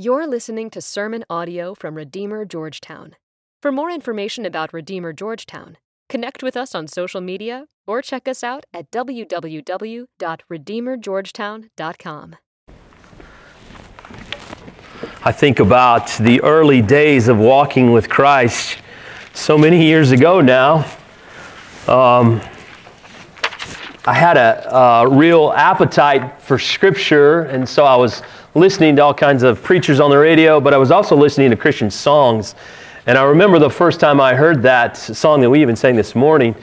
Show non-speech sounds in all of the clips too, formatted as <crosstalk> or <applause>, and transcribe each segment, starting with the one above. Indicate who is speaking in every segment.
Speaker 1: You're listening to sermon audio from Redeemer Georgetown. For more information about Redeemer Georgetown, connect with us on social media or check us out at www.redeemergeorgetown.com.
Speaker 2: I think about the early days of walking with Christ so many years ago now. Um, I had a, a, real appetite for Scripture, and so I was listening to all kinds of preachers on the radio, but I was also listening to Christian songs. And I remember the first time I heard that song that we even sang this morning,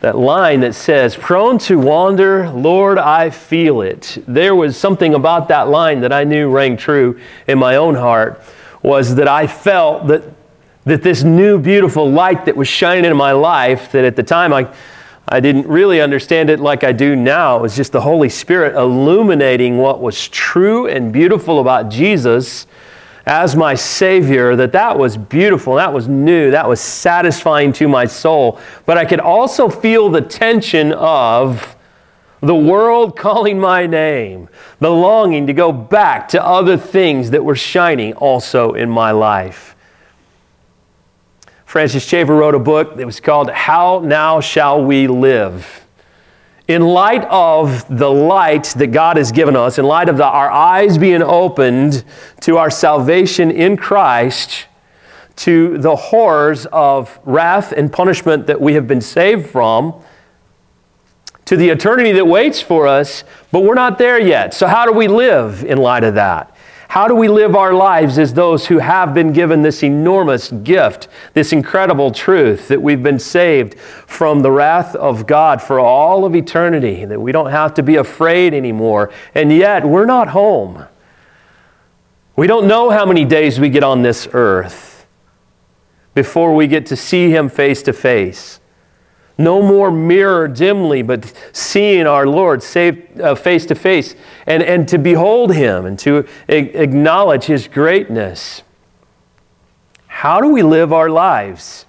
Speaker 2: that line that says, Prone to wander, Lord, I feel it. There was something about that line that I knew rang true in my own heart, was that I felt that, that this new beautiful light that was shining in my life, that at the time I I didn't really understand it like I do now. It was just the Holy Spirit illuminating what was true and beautiful about Jesus as my Savior, that that was beautiful, that was new, that was satisfying to my soul. But I could also feel the tension of the world <laughs> calling my name, the longing to go back to other things that were shining also in my life. Francis Schaeffer wrote a book that was called How Now Shall We Live. In light of the light that God has given us, in light of the, our eyes being opened to our salvation in Christ, to the horrors of wrath and punishment that we have been saved from, to the eternity that waits for us, but we're not there yet. So, how do we live in light of that? How do we live our lives as those who have been given this enormous gift, this incredible truth that we've been saved from the wrath of God for all of eternity, that we don't have to be afraid anymore, and yet we're not home? We don't know how many days we get on this earth before we get to see Him face to face. No more mirror dimly, but seeing our Lord face to face and, and to behold Him and to acknowledge His greatness. How do we live our lives?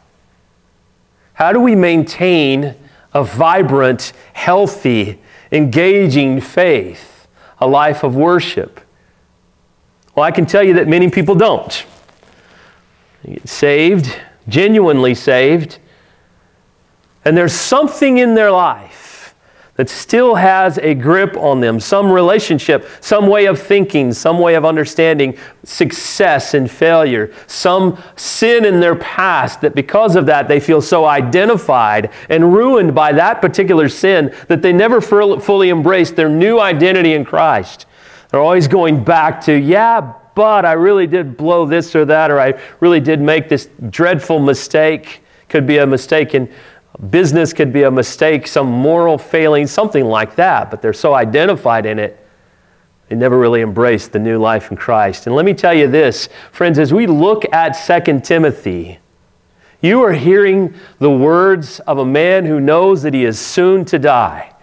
Speaker 2: How do we maintain a vibrant, healthy, engaging faith, a life of worship? Well, I can tell you that many people don't. Get Saved, genuinely saved, and there's something in their life that still has a grip on them, some relationship, some way of thinking, some way of understanding success and failure, some sin in their past that because of that they feel so identified and ruined by that particular sin that they never fully embrace their new identity in Christ. They're always going back to, yeah, but I really did blow this or that, or I really did make this dreadful mistake. Could be a mistake in business could be a mistake, some moral failing, something like that, but they're so identified in it, they never really embrace the new life in Christ. And let me tell you this, friends, as we look at 2 Timothy, you are hearing the words of a man who knows that he is soon to die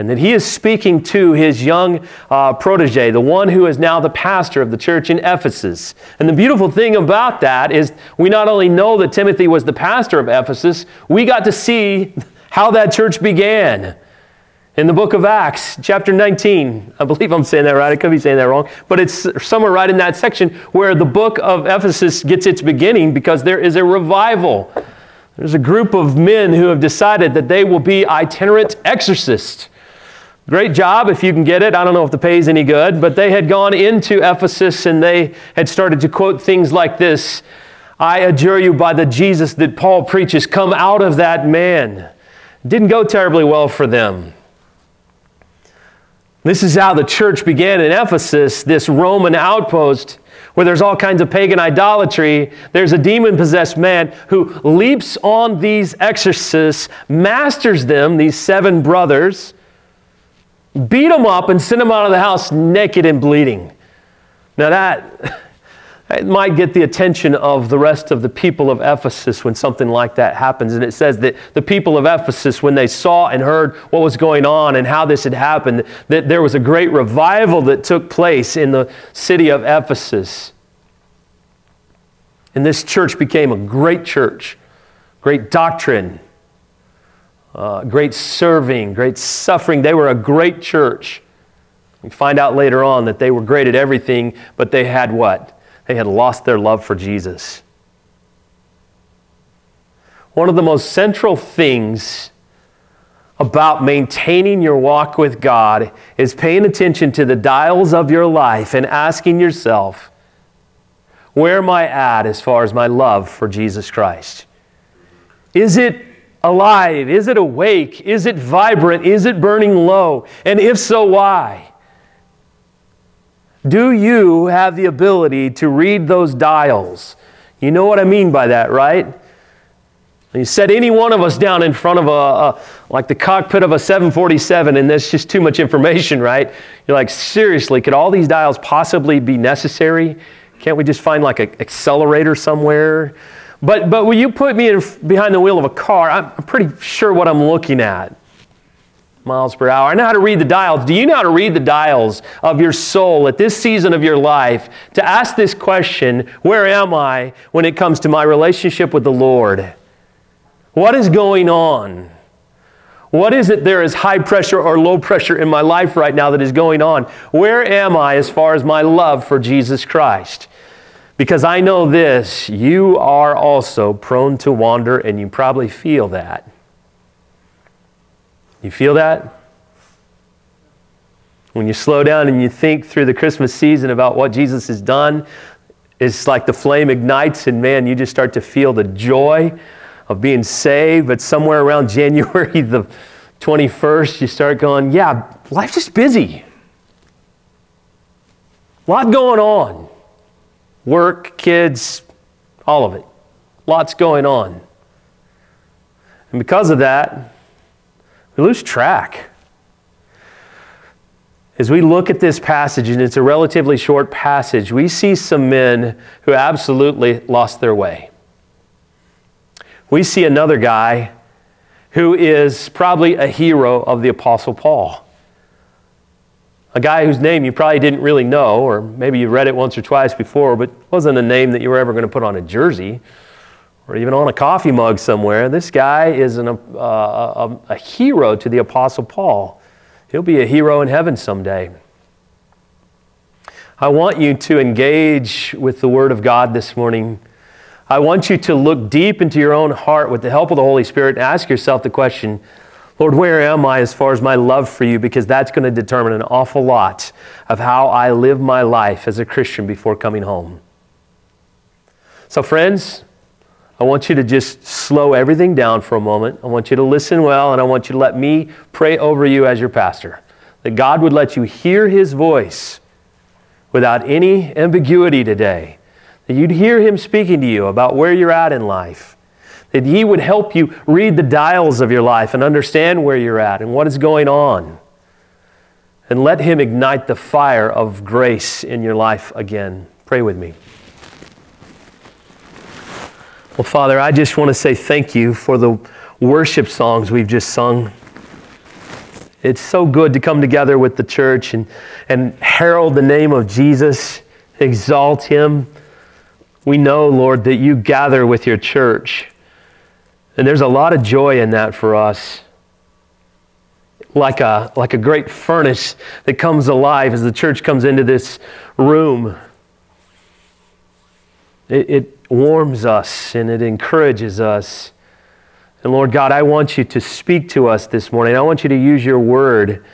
Speaker 2: and that he is speaking to his young uh, protege, the one who is now the pastor of the church in Ephesus. And the beautiful thing about that is we not only know that Timothy was the pastor of Ephesus, we got to see how that church began. In the book of Acts, chapter 19, I believe I'm saying that right, I could be saying that wrong, but it's somewhere right in that section where the book of Ephesus gets its beginning because there is a revival. There's a group of men who have decided that they will be itinerant exorcists Great job if you can get it. I don't know if the pay is any good, but they had gone into Ephesus and they had started to quote things like this I adjure you by the Jesus that Paul preaches, come out of that man. Didn't go terribly well for them. This is how the church began in Ephesus, this Roman outpost where there's all kinds of pagan idolatry. There's a demon possessed man who leaps on these exorcists, masters them, these seven brothers beat them up and send them out of the house naked and bleeding. Now, that, <laughs> that might get the attention of the rest of the people of Ephesus when something like that happens. And it says that the people of Ephesus, when they saw and heard what was going on and how this had happened, that there was a great revival that took place in the city of Ephesus. And this church became a great church, great doctrine, uh, great serving, great suffering. They were a great church. We find out later on that they were great at everything, but they had what? They had lost their love for Jesus. One of the most central things about maintaining your walk with God is paying attention to the dials of your life and asking yourself, where am I at as far as my love for Jesus Christ? Is it alive? Is it awake? Is it vibrant? Is it burning low? And if so, why? Do you have the ability to read those dials? You know what I mean by that, right? You set any one of us down in front of a, a, like the cockpit of a 747, and that's just too much information, right? You're like, seriously, could all these dials possibly be necessary? Can't we just find like an accelerator somewhere? But, but when you put me in, behind the wheel of a car, I'm pretty sure what I'm looking at. Miles per hour. I know how to read the dials. Do you know how to read the dials of your soul at this season of your life to ask this question Where am I when it comes to my relationship with the Lord? What is going on? What is it there is high pressure or low pressure in my life right now that is going on? Where am I as far as my love for Jesus Christ? Because I know this, you are also prone to wander, and you probably feel that. You feel that? When you slow down and you think through the Christmas season about what Jesus has done, it's like the flame ignites, and man, you just start to feel the joy of being saved. But somewhere around <laughs> January the 21st, you start going, yeah, life's just busy. A lot going on work, kids, all of it. Lots going on. And because of that, we lose track. As we look at this passage, and it's a relatively short passage, we see some men who absolutely lost their way. We see another guy who is probably a hero of the Apostle Paul a guy whose name you probably didn't really know, or maybe you read it once or twice before, but wasn't a name that you were ever going to put on a jersey or even on a coffee mug somewhere. This guy is an, uh, a, a hero to the Apostle Paul. He'll be a hero in heaven someday. I want you to engage with the Word of God this morning. I want you to look deep into your own heart with the help of the Holy Spirit and ask yourself the question Lord, where am I as far as my love for you? Because that's going to determine an awful lot of how I live my life as a Christian before coming home. So, friends, I want you to just slow everything down for a moment. I want you to listen well, and I want you to let me pray over you as your pastor. That God would let you hear his voice without any ambiguity today. That you'd hear him speaking to you about where you're at in life that He would help you read the dials of your life and understand where you're at and what is going on. And let Him ignite the fire of grace in your life again. Pray with me. Well, Father, I just want to say thank you for the worship songs we've just sung. It's so good to come together with the church and, and herald the name of Jesus, exalt Him. We know, Lord, that you gather with your church. And there's a lot of joy in that for us. Like a, like a great furnace that comes alive as the church comes into this room. It, it warms us and it encourages us. And Lord God, I want you to speak to us this morning. I want you to use your word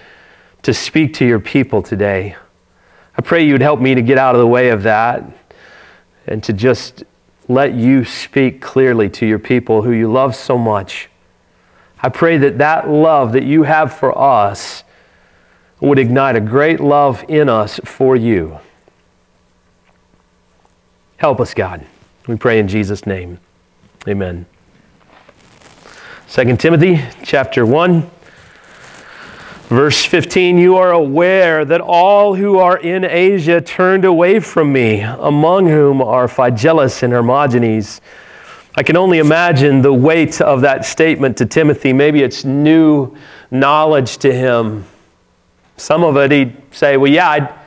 Speaker 2: to speak to your people today. I pray you'd help me to get out of the way of that and to just let you speak clearly to your people who you love so much. I pray that that love that you have for us would ignite a great love in us for you. Help us, God. We pray in Jesus' name. Amen. 2 Timothy chapter 1 Verse 15, you are aware that all who are in Asia turned away from me, among whom are Phygellus and Hermogenes. I can only imagine the weight of that statement to Timothy. Maybe it's new knowledge to him. Some of it he'd say, Well, yeah, I,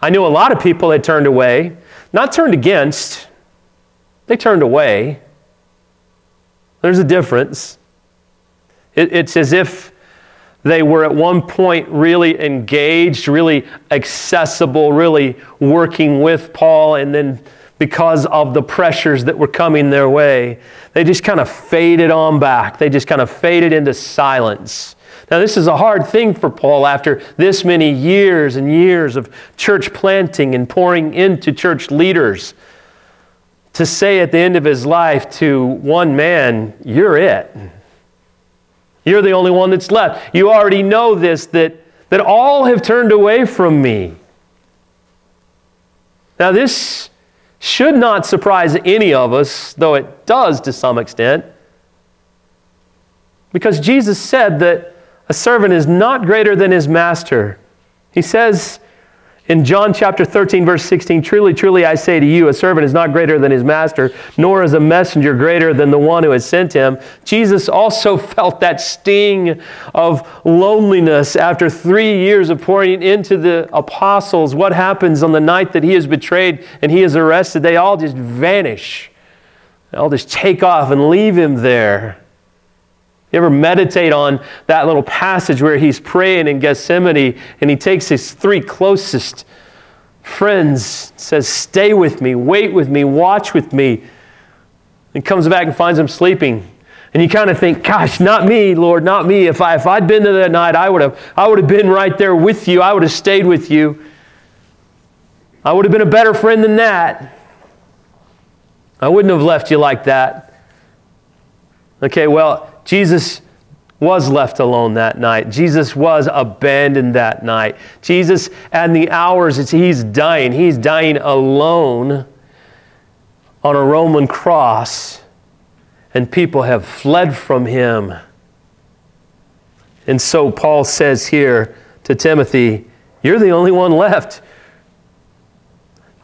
Speaker 2: I knew a lot of people had turned away. Not turned against, they turned away. There's a difference. It, it's as if They were at one point really engaged, really accessible, really working with Paul, and then because of the pressures that were coming their way, they just kind of faded on back. They just kind of faded into silence. Now, this is a hard thing for Paul after this many years and years of church planting and pouring into church leaders to say at the end of his life to one man, You're it. You're the only one that's left. You already know this that, that all have turned away from me. Now, this should not surprise any of us, though it does to some extent, because Jesus said that a servant is not greater than his master. He says in John chapter 13, verse 16, truly, truly, I say to you, a servant is not greater than his master, nor is a messenger greater than the one who has sent him. Jesus also <laughs> felt that sting of loneliness after three years of pouring into the apostles. What happens on the night that he is betrayed and he is arrested? They all just vanish. They all just take off and leave him there. You ever meditate on that little passage where he's praying in Gethsemane and he takes his three closest friends, says, Stay with me, wait with me, watch with me, and comes back and finds them sleeping. And you kind of think, gosh, not me, Lord, not me. If, I, if I'd been there that night, I would, have, I would have been right there with you. I would have stayed with you. I would have been a better friend than that. I wouldn't have left you like that. Okay, well, Jesus was left alone that night. Jesus was abandoned that night. Jesus, and the hours he's dying, he's dying alone on a Roman cross, and people have fled from him. And so Paul says here to Timothy, You're the only one left.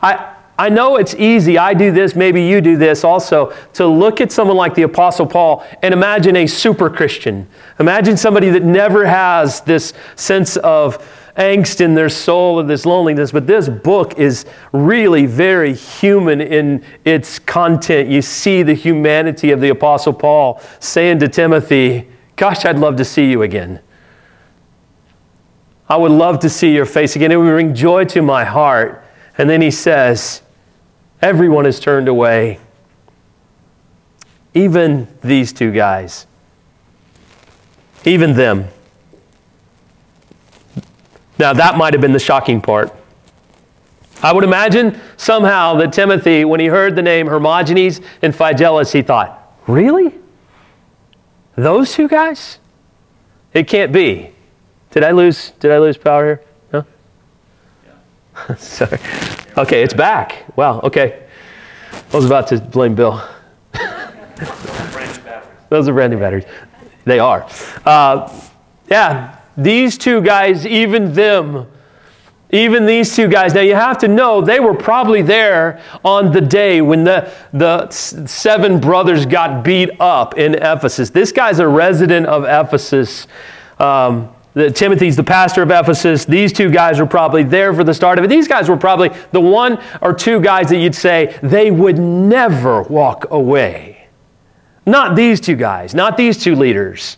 Speaker 2: I, I know it's easy, I do this, maybe you do this also, to look at someone like the Apostle Paul and imagine a super Christian. Imagine somebody that never has this sense of angst in their soul or this loneliness. But this book is really very human in its content. You see the humanity of the Apostle Paul saying to Timothy, Gosh, I'd love to see you again. I would love to see your face again. It would bring joy to my heart. And then he says, Everyone has turned away. Even these two guys. Even them. Now, that might have been the shocking part. I would imagine somehow that Timothy, when he heard the name Hermogenes and Phygellus, he thought, Really? Those two guys? It can't be. Did I lose, did I lose power here? No? Yeah. <laughs> Sorry. Okay, it's back. Wow, okay. I was about to blame Bill. Those are brand new batteries. They are. Uh, yeah, these two guys, even them, even these two guys. Now you have to know they were probably there on the day when the, the seven brothers got beat up in Ephesus. This guy's a resident of Ephesus. Um, the, Timothy's the pastor of Ephesus. These two guys were probably there for the start of it. These guys were probably the one or two guys that you'd say they would never walk away. Not these two guys, not these two leaders.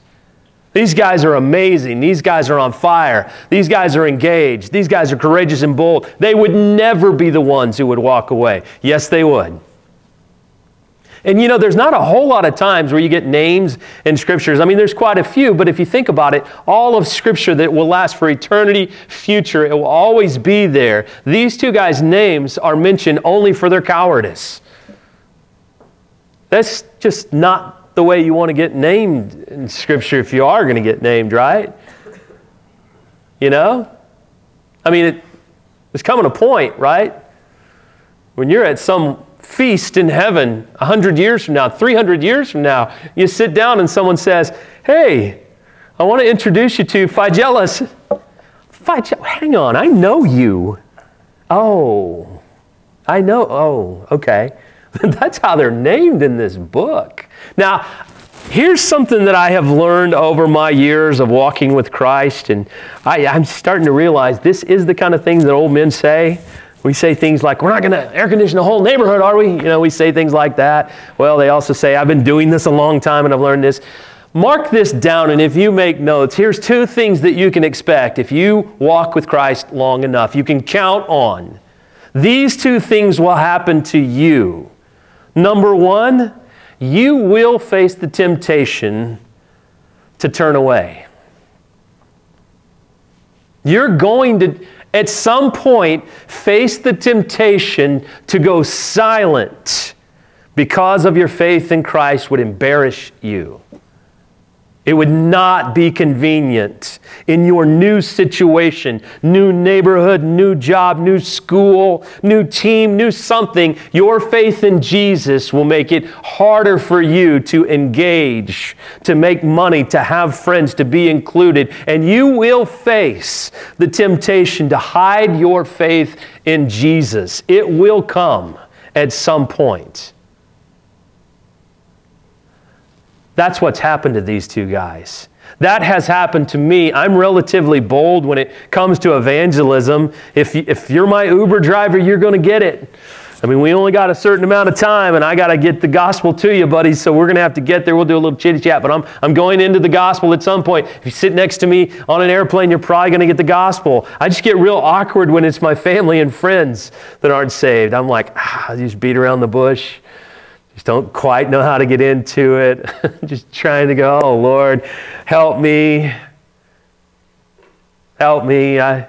Speaker 2: These guys are amazing. These guys are on fire. These guys are engaged. These guys are courageous and bold. They would never be the ones who would walk away. Yes, they would. And you know, there's not a whole lot of times where you get names in scriptures. I mean, there's quite a few, but if you think about it, all of scripture that will last for eternity future, it will always be there. These two guys' names are mentioned only for their cowardice. That's just not the way you want to get named in scripture if you are going to get named, right? You know? I mean, it, there's coming a point, right? When you're at some feast in heaven 100 years from now, 300 years from now, you sit down and someone says, Hey, I want to introduce you to Phygellus. Phygellus, hang on, I know you. Oh, I know. Oh, okay. <laughs> That's how they're named in this book. Now, here's something that I have learned over my years of walking with Christ, and I, am starting to realize this is the kind of things that old men say. We say things like, we're not going to air condition the whole neighborhood, are we? You know, we say things like that. Well, they also say, I've been doing this a long time and I've learned this. Mark this down, and if you make notes, here's two things that you can expect if you walk with Christ long enough. You can count on. These two things will happen to you. Number one, you will face the temptation to turn away. You're going to, at some point, face the temptation to go silent because of your faith in Christ would embarrass you. It would not be convenient in your new situation, new neighborhood, new job, new school, new team, new something. Your faith in Jesus will make it harder for you to engage, to make money, to have friends, to be included. And you will face the temptation to hide your faith in Jesus. It will come at some point. That's what's happened to these two guys. That has happened to me. I'm relatively bold when it comes to evangelism. If, if you're my Uber driver, you're going to get it. I mean, we only got a certain amount of time, and I got to get the gospel to you, buddy. So we're going to have to get there. We'll do a little chitty chat, but I'm, I'm going into the gospel at some point. If you sit next to me on an airplane, you're probably going to get the gospel. I just get real awkward when it's my family and friends that aren't saved. I'm like, ah, I just beat around the bush. Just don't quite know how to get into it. <laughs> just trying to go, oh Lord, help me. Help me. I,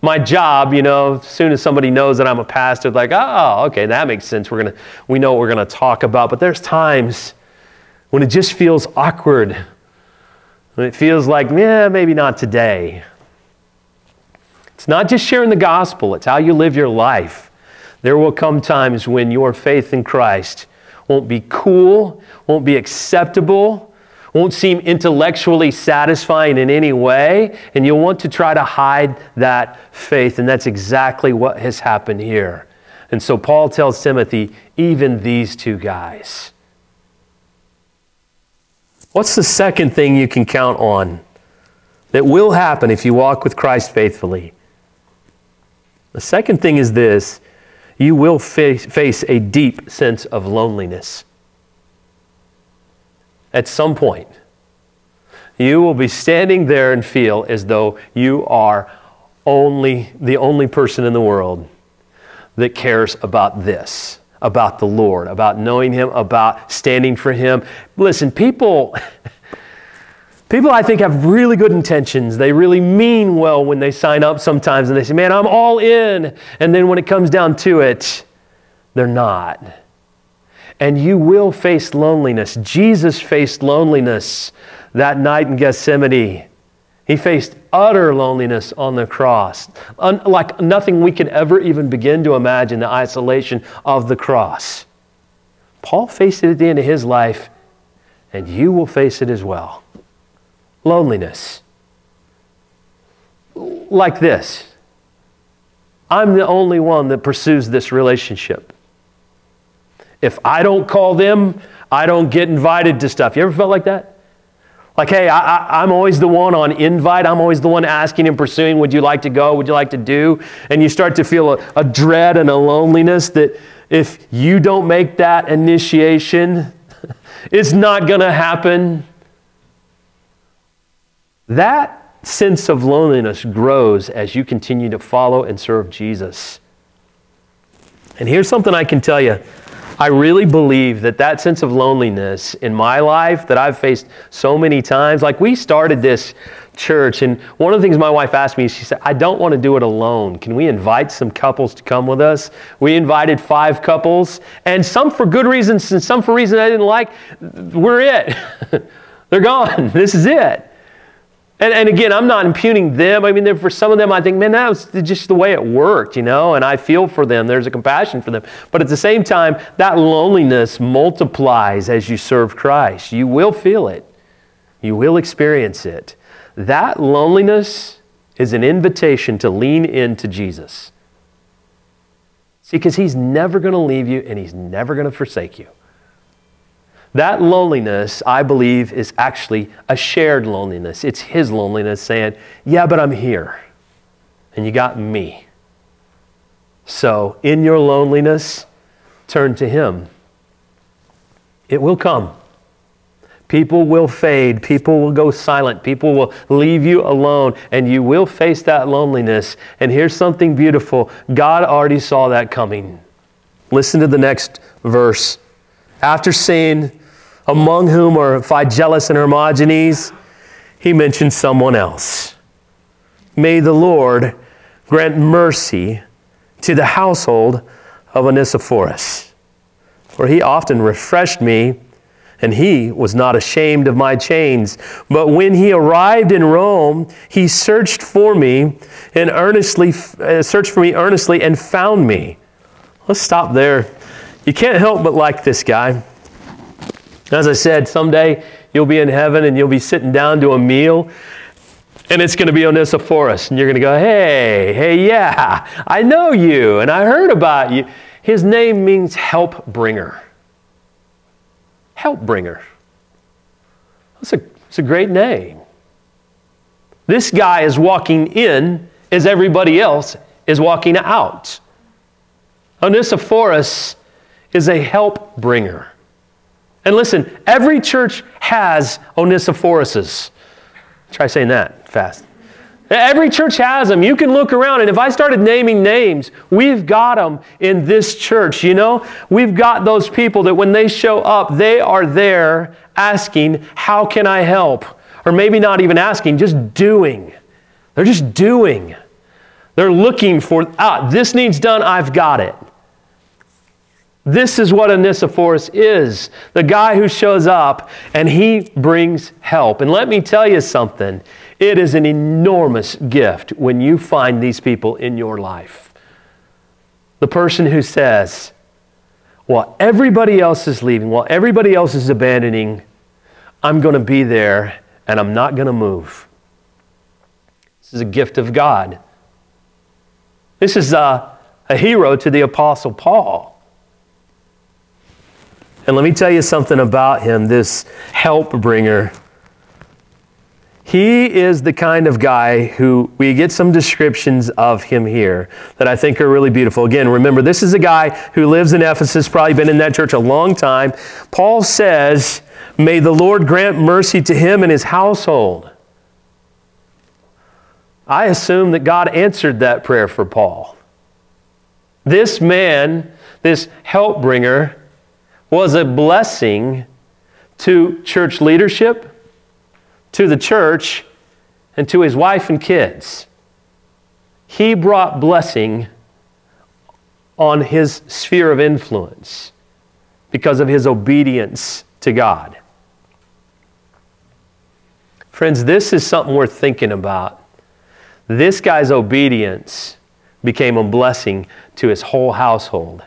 Speaker 2: my job, you know, as soon as somebody knows that I'm a pastor, like, oh, okay, that makes sense. We're gonna, we know what we're gonna talk about. But there's times when it just feels awkward. When it feels like, yeah, maybe not today. It's not just sharing the gospel, it's how you live your life. There will come times when your faith in Christ won't be cool, won't be acceptable, won't seem intellectually satisfying in any way, and you'll want to try to hide that faith. And that's exactly what has happened here. And so Paul tells Timothy, even these two guys. What's the second thing you can count on that will happen if you walk with Christ faithfully? The second thing is this you will face, face a deep sense of loneliness. At some point, you will be standing there and feel as though you are only the only person in the world that cares about this, about the Lord, about knowing Him, about standing for Him. Listen, people. <laughs> People, I think, have really good intentions. They really mean well when they sign up sometimes and they say, Man, I'm all in. And then when it comes down to it, they're not. And you will face loneliness. Jesus faced loneliness that night in Gethsemane. He faced utter loneliness on the cross, like nothing we could ever even begin to imagine the isolation of the cross. Paul faced it at the end of his life, and you will face it as well loneliness. Like this I'm the only one that pursues this relationship. If I don't call them, I don't get invited to stuff. You ever felt like that? Like, hey, I, am always the one on invite. I'm always the one asking and pursuing, would you like to go? Would you like to do? And you start to feel a, a dread and a loneliness that if you don't make that initiation, <laughs> it's not going to happen. That sense of loneliness grows as you continue to follow and serve Jesus. And here's something I can tell you. I really believe that that sense of loneliness in my life that I've faced so many times, like we started this church, and one of the things my wife asked me, she said, I don't want to do it alone. Can we invite some couples to come with us? We invited five couples, and some for good reasons and some for reasons I didn't like. We're it. <laughs> They're gone. <laughs> This is it. And, and again, I'm not impugning them. I mean, for some of them, I think, man, that was just the way it worked, you know, and I feel for them. There's a compassion for them. But at the same time, that loneliness multiplies as you serve Christ. You will feel it, you will experience it. That loneliness is an invitation to lean into Jesus. See, because He's never going to leave you and He's never going to forsake you. That loneliness, I believe, is actually a shared loneliness. It's his loneliness saying, Yeah, but I'm here. And you got me. So, in your loneliness, turn to him. It will come. People will fade. People will go silent. People will leave you alone, and you will face that loneliness. And here's something beautiful God already saw that coming. Listen to the next verse. After saying, among whom are Phygelus and Hermogenes, he mentions someone else. May the Lord grant mercy to the household of Onesiphorus, for he often refreshed me, and he was not ashamed of my chains. But when he arrived in Rome, he searched for me and earnestly uh, searched for me earnestly and found me. Let's stop there. You can't help but like this guy. As I said, someday you'll be in heaven and you'll be sitting down to a meal and it's going to be Onesiphorus. And you're going to go, hey, hey, yeah, I know you and I heard about you. His name means help bringer. Help bringer. That's a, that's a great name. This guy is walking in as everybody else is walking out. Onesiphorus is a help bringer. And listen, every church has Onesiphoruses. Try saying that fast. Every church has them. You can look around, and if I started naming names, we've got them in this church. You know, we've got those people that when they show up, they are there asking, How can I help? Or maybe not even asking, just doing. They're just doing. They're looking for, ah, this needs done, I've got it. This is what Onesiphorus is the guy who shows up and he brings help. And let me tell you something it is an enormous gift when you find these people in your life. The person who says, while everybody else is leaving, while everybody else is abandoning, I'm going to be there and I'm not going to move. This is a gift of God. This is a, a hero to the Apostle Paul. And let me tell you something about him, this help bringer. He is the kind of guy who we get some descriptions of him here that I think are really beautiful. Again, remember, this is a guy who lives in Ephesus, probably been in that church a long time. Paul says, May the Lord grant mercy to him and his household. I assume that God answered that prayer for Paul. This man, this help bringer, was a blessing to church leadership, to the church, and to his wife and kids. He brought blessing on his sphere of influence because of his obedience to God. Friends, this is something worth thinking about. This guy's obedience became a blessing to his whole household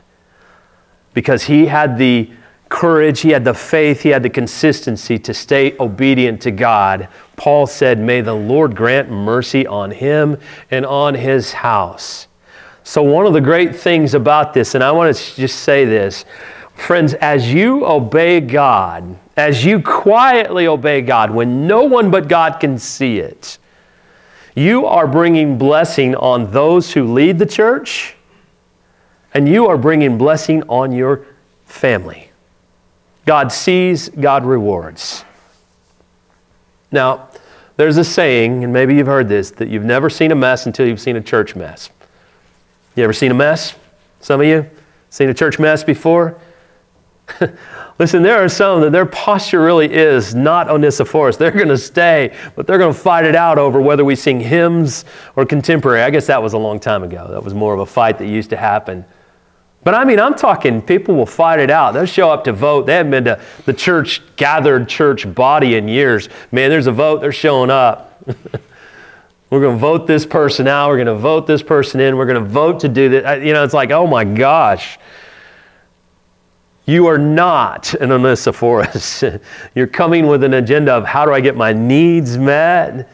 Speaker 2: because he had the courage, he had the faith, he had the consistency to stay obedient to God. Paul said, May the Lord grant mercy on him and on his house. So, one of the great things about this, and I want to just say this, friends, as you obey God, as you quietly obey God, when no one but God can see it, you are bringing blessing on those who lead the church and you are bringing blessing on your family. God sees, God rewards. Now, there's a saying, and maybe you've heard this, that you've never seen a mess until you've seen a church mess. You ever seen a mess? Some of you? Seen a church mess before? <laughs> Listen, there are some that their posture really is not Onesiphorus. They're going to stay, but they're going to fight it out over whether we sing hymns or contemporary. I guess that was a long time ago. That was more of a fight that used to happen. But I mean, I'm talking people will fight it out. They'll show up to vote. They haven't been to the church, gathered church body in years. Man, there's a vote, they're showing up. <laughs> we're going to vote this person out. We're going to vote this person in. We're going to vote to do this. You know, it's like, oh my gosh. You are not an Onesiphorus. <laughs> You're coming with an agenda of how do I get my needs met?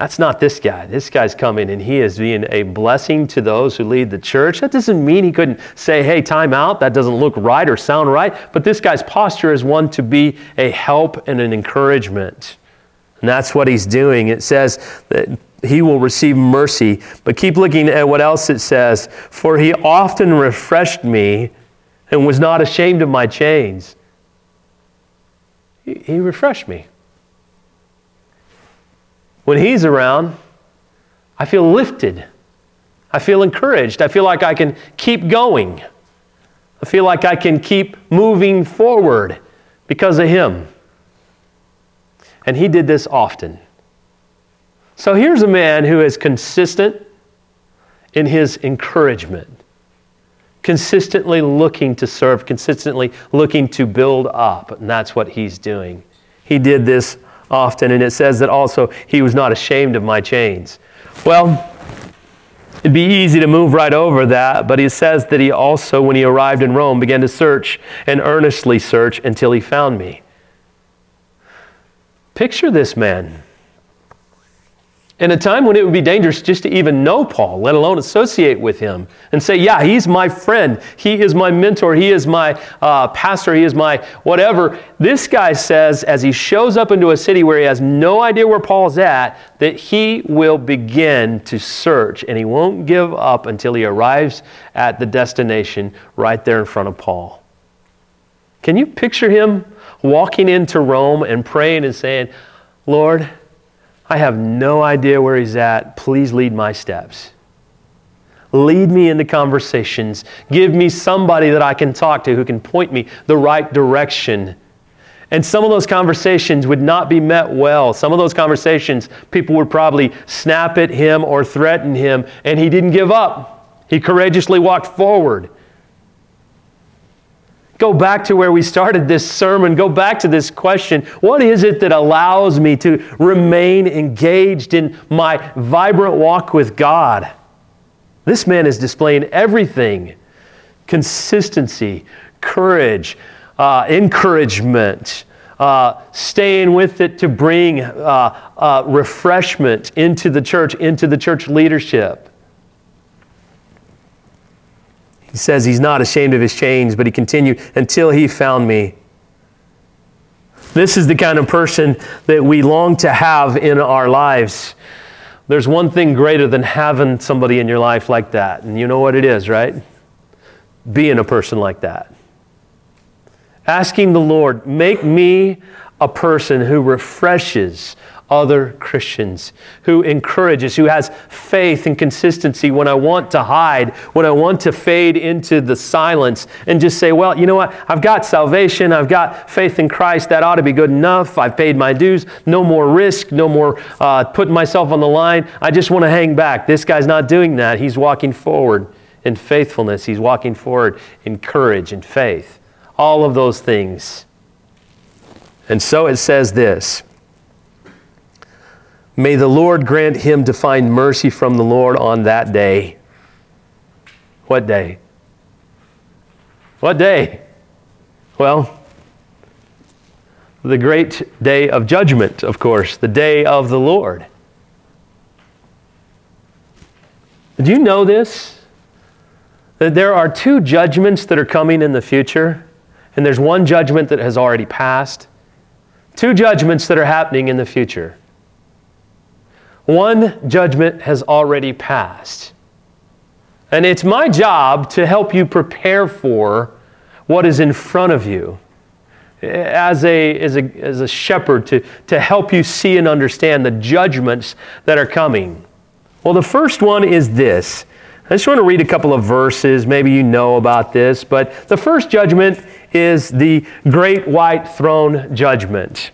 Speaker 2: That's not this guy. This guy's coming and he is being a blessing to those who lead the church. That doesn't mean he couldn't say, hey, time out. That doesn't look right or sound right. But this guy's posture is one to be a help and an encouragement. And that's what he's doing. It says that he will receive mercy. But keep looking at what else it says. For he often refreshed me and was not ashamed of my chains. he refreshed me. When he's around, I feel lifted. I feel encouraged. I feel like I can keep going. I feel like I can keep moving forward because of him. And he did this often. So here's a man who is consistent in his encouragement, consistently looking to serve, consistently looking to build up. And that's what he's doing. He did this often, and it says that also he was not ashamed of my chains. Well, It'd be easy to move right over that, but he says that he also, when he arrived in Rome, began to search and earnestly search until he found me. Picture this man in a time when it would be dangerous just to even know Paul, let alone associate with him and say, Yeah, he's my friend. He is my mentor. He is my uh, pastor. He is my whatever. This guy says, as he shows up into a city where he has no idea where Paul's at, that he will begin to search and he won't give up until he arrives at the destination right there in front of Paul. Can you picture him walking into Rome and praying and saying, Lord, I have no idea where he's at. Please lead my steps. Lead me into conversations. Give me somebody that I can talk to who can point me the right direction. And some of those conversations would not be met well. Some of those conversations, people would probably snap at him or threaten him, and he didn't give up. He courageously walked forward. Go back to where we started this sermon. Go back to this question What is it that allows me to remain engaged in my vibrant walk with God? This man is displaying everything consistency, courage, uh, encouragement, uh, staying with it to bring uh, uh refreshment into the church, into the church leadership. He says he's not ashamed of his chains, but he continued until he found me. This is the kind of person that we long to have in our lives. There's one thing greater than having somebody in your life like that, and you know what it is, right? Being a person like that. Asking the Lord, make me a person who refreshes other Christians, who encourages, who has faith and consistency when I want to hide, when I want to fade into the silence and just say, well, you know what? I've got salvation. I've got faith in Christ. That ought to be good enough. I've paid my dues. No more risk. No more uh, putting myself on the line. I just want to hang back. This guy's not doing that. He's walking forward in faithfulness. He's walking forward in courage and faith. All of those things. And so it says this. May the Lord grant him to find mercy from the Lord on that day. What day? What day? Well, the great day of judgment, of course, the day of the Lord. Do you know this? That there are two judgments that are coming in the future, and there's one judgment that has already passed. Two judgments that are happening in the future. One judgment has already passed. And it's my job to help you prepare for what is in front of you as a, as a, as a shepherd to, to help you see and understand the judgments that are coming. Well, the first one is this. I just want to read a couple of verses. Maybe you know about this, but the first judgment is the great white throne judgment.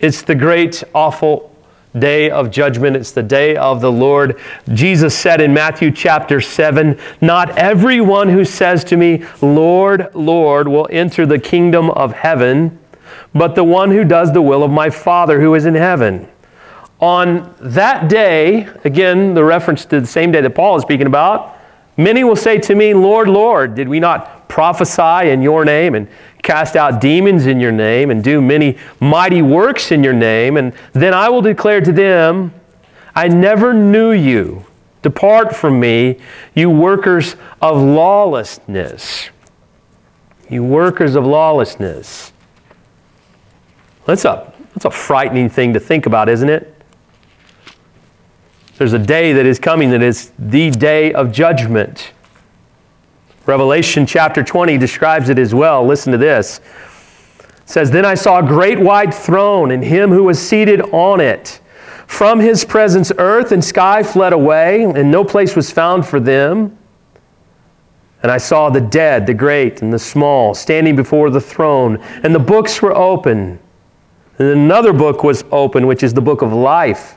Speaker 2: It's the great, awful day of judgment. It's the day of the Lord. Jesus said in Matthew chapter 7 Not everyone who says to me, Lord, Lord, will enter the kingdom of heaven, but the one who does the will of my Father who is in heaven. On that day, again, the reference to the same day that Paul is speaking about, many will say to me, Lord, Lord, did we not prophesy in your name and cast out demons in your name and do many mighty works in your name. And then I will declare to them, I never knew you. Depart from me, you workers of lawlessness. You workers of lawlessness. That's a, that's a frightening thing to think about, isn't it? There's a day that is coming that is the day of judgment. Revelation chapter 20 describes it as well. Listen to this. It says, Then I saw a great white throne and him who was seated on it. From his presence, earth and sky fled away, and no place was found for them. And I saw the dead, the great and the small, standing before the throne, and the books were open. And another book was open, which is the book of life.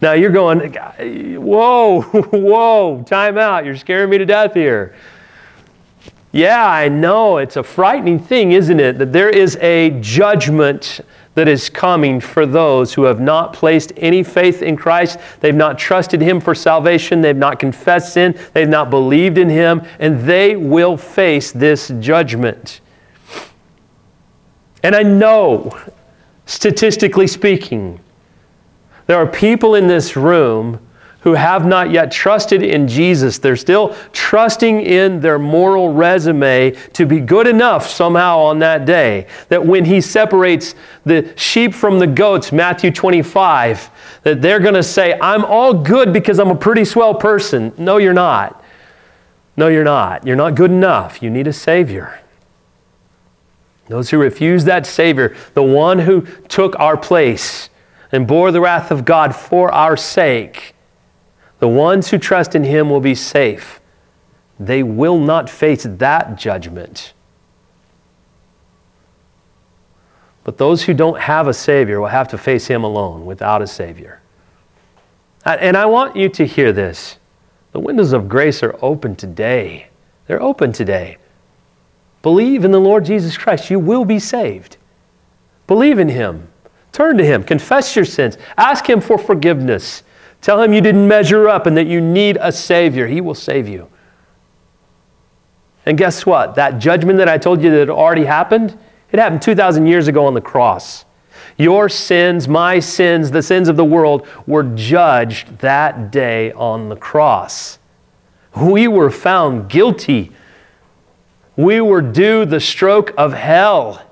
Speaker 2: Now you're going, whoa, <laughs> whoa, time out. You're scaring me to death here. Yeah, I know. It's a frightening thing, isn't it? That there is a judgment that is coming for those who have not placed any faith in Christ. They've not trusted Him for salvation. They've not confessed sin. They've not believed in Him. And they will face this judgment. And I know, statistically speaking, there are people in this room who have not yet trusted in Jesus. They're still trusting in their moral resume to be good enough somehow on that day. That when He separates the sheep from the goats, Matthew 25, that they're going to say, I'm all good because I'm a pretty swell person. No, you're not. No, you're not. You're not good enough. You need a Savior. Those who refuse that Savior, the one who took our place and bore the wrath of God for our sake, the ones who trust in him will be safe. They will not face that judgment. But those who don't have a Savior will have to face him alone without a Savior. And I want you to hear this. The windows of grace are open today. They're open today. Believe in the Lord Jesus Christ. You will be saved. Believe in Him. Turn to Him. Confess your sins. Ask Him for forgiveness. Tell him you didn't measure up and that you need a Savior. He will save you. And guess what? That judgment that I told you that already happened, it happened 2,000 years ago on the cross. Your sins, my sins, the sins of the world were judged that day on the cross. We were found guilty. We were due the stroke of hell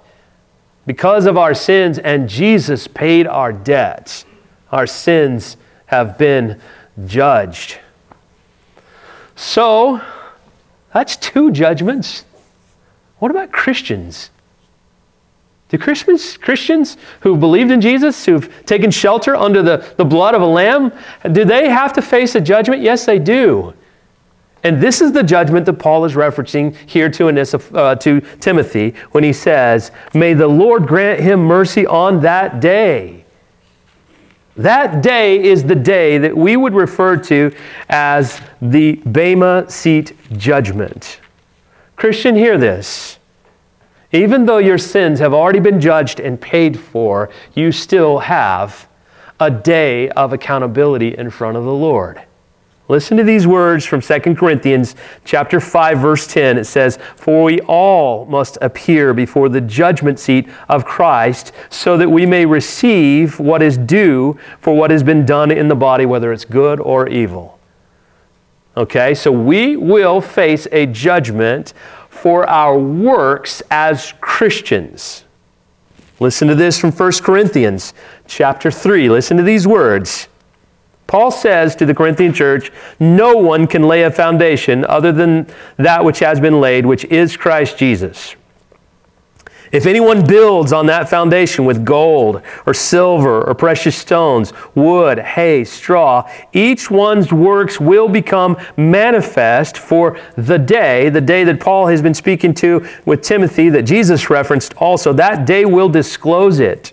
Speaker 2: because of our sins, and Jesus paid our debts. Our sins have been judged. So, that's two judgments. What about Christians? Do Christians, Christians who believed in Jesus, who've taken shelter under the, the blood of a lamb, do they have to face a judgment? Yes, they do. And this is the judgment that Paul is referencing here to, uh, to Timothy when he says, May the Lord grant him mercy on that day. That day is the day that we would refer to as the Bema Seat Judgment. Christian, hear this. Even though your sins have already been judged and paid for, you still have a day of accountability in front of the Lord. Listen to these words from 2 Corinthians chapter 5 verse 10. It says, "For we all must appear before the judgment seat of Christ, so that we may receive what is due for what has been done in the body, whether it's good or evil." Okay? So we will face a judgment for our works as Christians. Listen to this from 1 Corinthians chapter 3. Listen to these words. Paul says to the Corinthian church, no one can lay a foundation other than that which has been laid, which is Christ Jesus. If anyone builds on that foundation with gold or silver or precious stones, wood, hay, straw, each one's works will become manifest for the day, the day that Paul has been speaking to with Timothy, that Jesus referenced also. That day will disclose it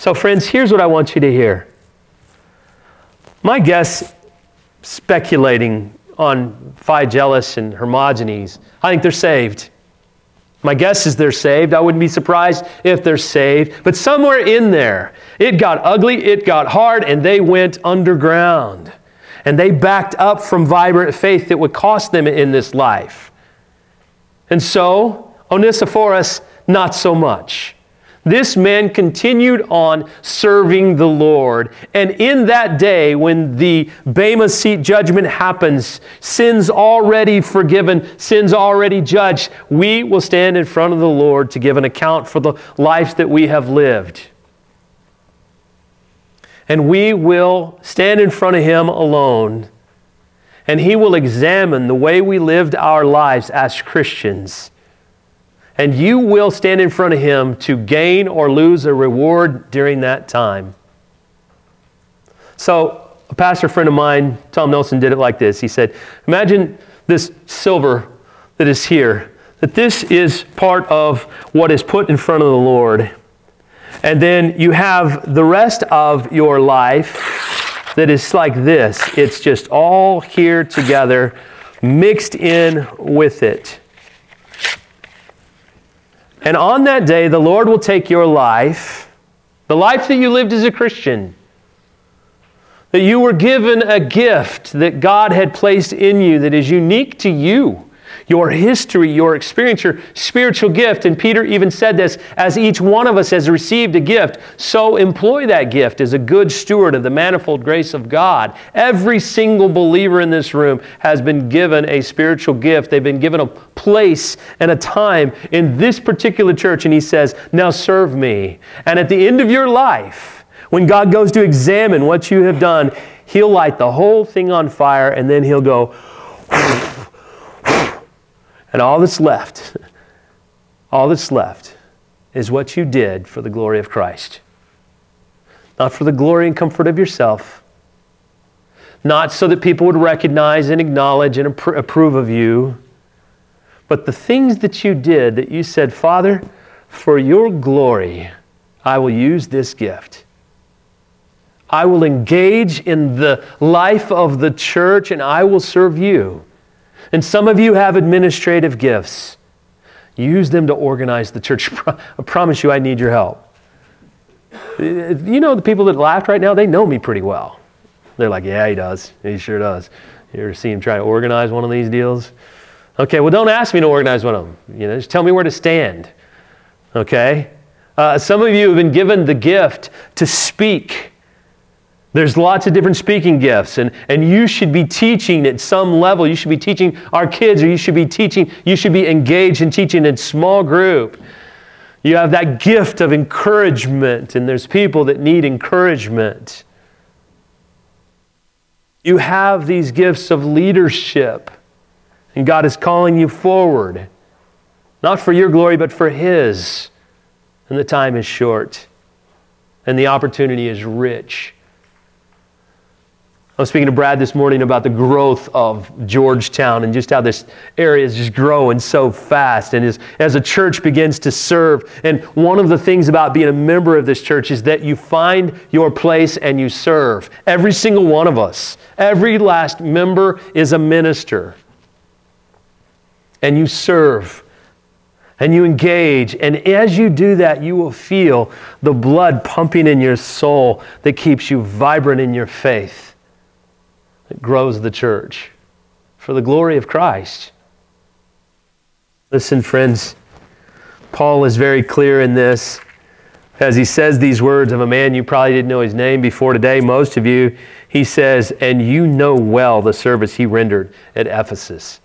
Speaker 2: So, friends, here's what I want you to hear. My guess, speculating on Phygellus and Hermogenes, I think they're saved. My guess is they're saved. I wouldn't be surprised if they're saved. But somewhere in there, it got ugly, it got hard, and they went underground. And they backed up from vibrant faith that would cost them in this life. And so, Onesiphorus, not so much. This man continued on serving the Lord. And in that day, when the Bema seat judgment happens, sins already forgiven, sins already judged, we will stand in front of the Lord to give an account for the life that we have lived. And we will stand in front of Him alone, and He will examine the way we lived our lives as Christians and you will stand in front of him to gain or lose a reward during that time. So, a pastor friend of mine, Tom Nelson, did it like this. He said, Imagine this silver that is here, that this is part of what is put in front of the Lord. And then you have the rest of your life that is like this it's just all here together, mixed in with it. And on that day, the Lord will take your life, the life that you lived as a Christian, that you were given a gift that God had placed in you that is unique to you your history, your experience, your spiritual gift. And Peter even said this as each one of us has received a gift, so employ that gift as a good steward of the manifold grace of God. Every single believer in this room has been given a spiritual gift. They've been given a place and a time in this particular church. And he says, Now serve me. And at the end of your life, when God goes to examine what you have done, He'll light the whole thing on fire and then He'll go, and all that's left, <laughs> all that's left is what you did for the glory of Christ. Not for the glory and comfort of yourself, not so that people would recognize and acknowledge and approve of you, but the things that you did that you said, Father, for your glory, I will use this gift. I will engage in the life of the church and I will serve you. And some of you have administrative gifts. Use them to organize the church. <laughs> I promise you, I need your help. You know, the people that laughed right now, they know me pretty well. They're like, yeah, he does. He sure does. You ever see him try to organize one of these deals? Okay, well, don't ask me to organize one of them. You know, just tell me where to stand. Okay? Uh, some of you have been given the gift to speak. There's lots of different speaking gifts, and, and you should be teaching at some level. You should be teaching our kids, or you should be teaching, you should be engaged in teaching in small group. You have that gift of encouragement, and there's people that need encouragement. You have these gifts of leadership, and God is calling you forward, not for your glory, but for His. And the time is short, and the opportunity is rich. I was speaking to Brad this morning about the growth of Georgetown and just how this area is just growing so fast. And as, as a church begins to serve, and one of the things about being a member of this church is that you find your place and you serve. Every single one of us, every last member is a minister. And you serve and you engage. And as you do that, you will feel the blood pumping in your soul that keeps you vibrant in your faith that grows the church for the glory of Christ. Listen, friends, Paul is very clear in this as he says these words of a man you probably didn't know his name before today, most of you. He says, And you know well the service he rendered at Ephesus.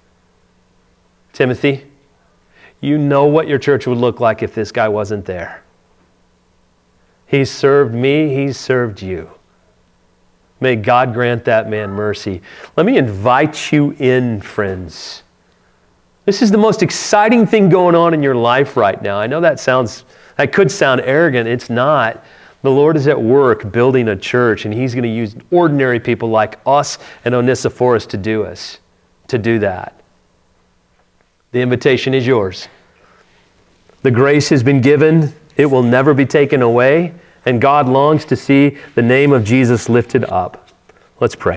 Speaker 2: Timothy, you know what your church would look like if this guy wasn't there. He served me, he served you. May God grant that man mercy. Let me invite you in, friends. This is the most exciting thing going on in your life right now. I know that sounds that could sound arrogant. It's not. The Lord is at work building a church, and He's going to use ordinary people like us and Onesiphorus to do us, to do that. The invitation is yours. The grace has been given, it will never be taken away And God longs to see the name of Jesus lifted up. Let's pray.